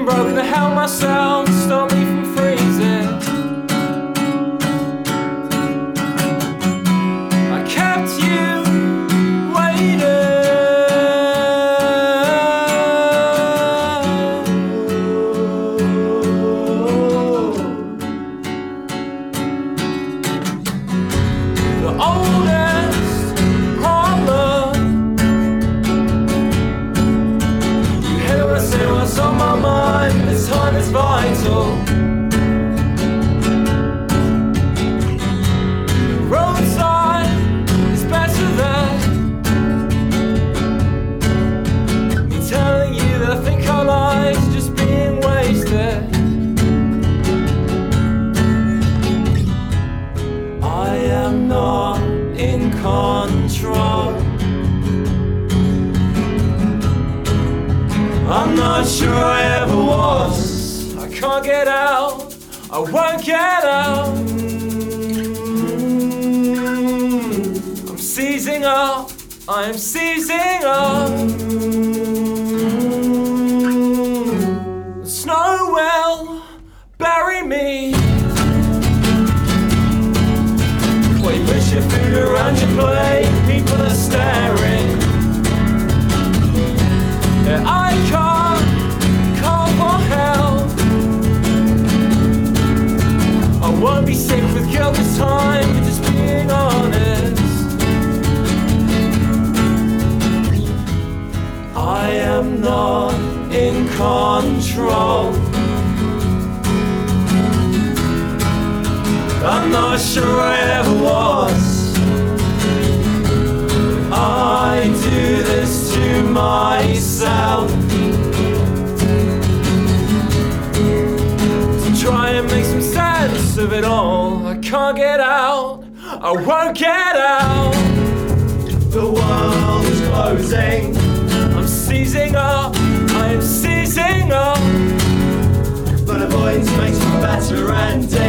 skin broken, I held myself to stop me from freezing. I kept you waiting. The older. Time is vital. Roadside is better than me telling you that I think our lives just being wasted. I am not in control. I'm not sure I ever was. Can't get out. I won't get out. I'm seizing up. I am seizing up. I am not in control. I'm not sure I ever was. I do this to myself. To try and make some sense of it all. I can't get out. I won't get out. The world is closing. I'm seizing up. I am seizing up. But avoidance makes for a better ending.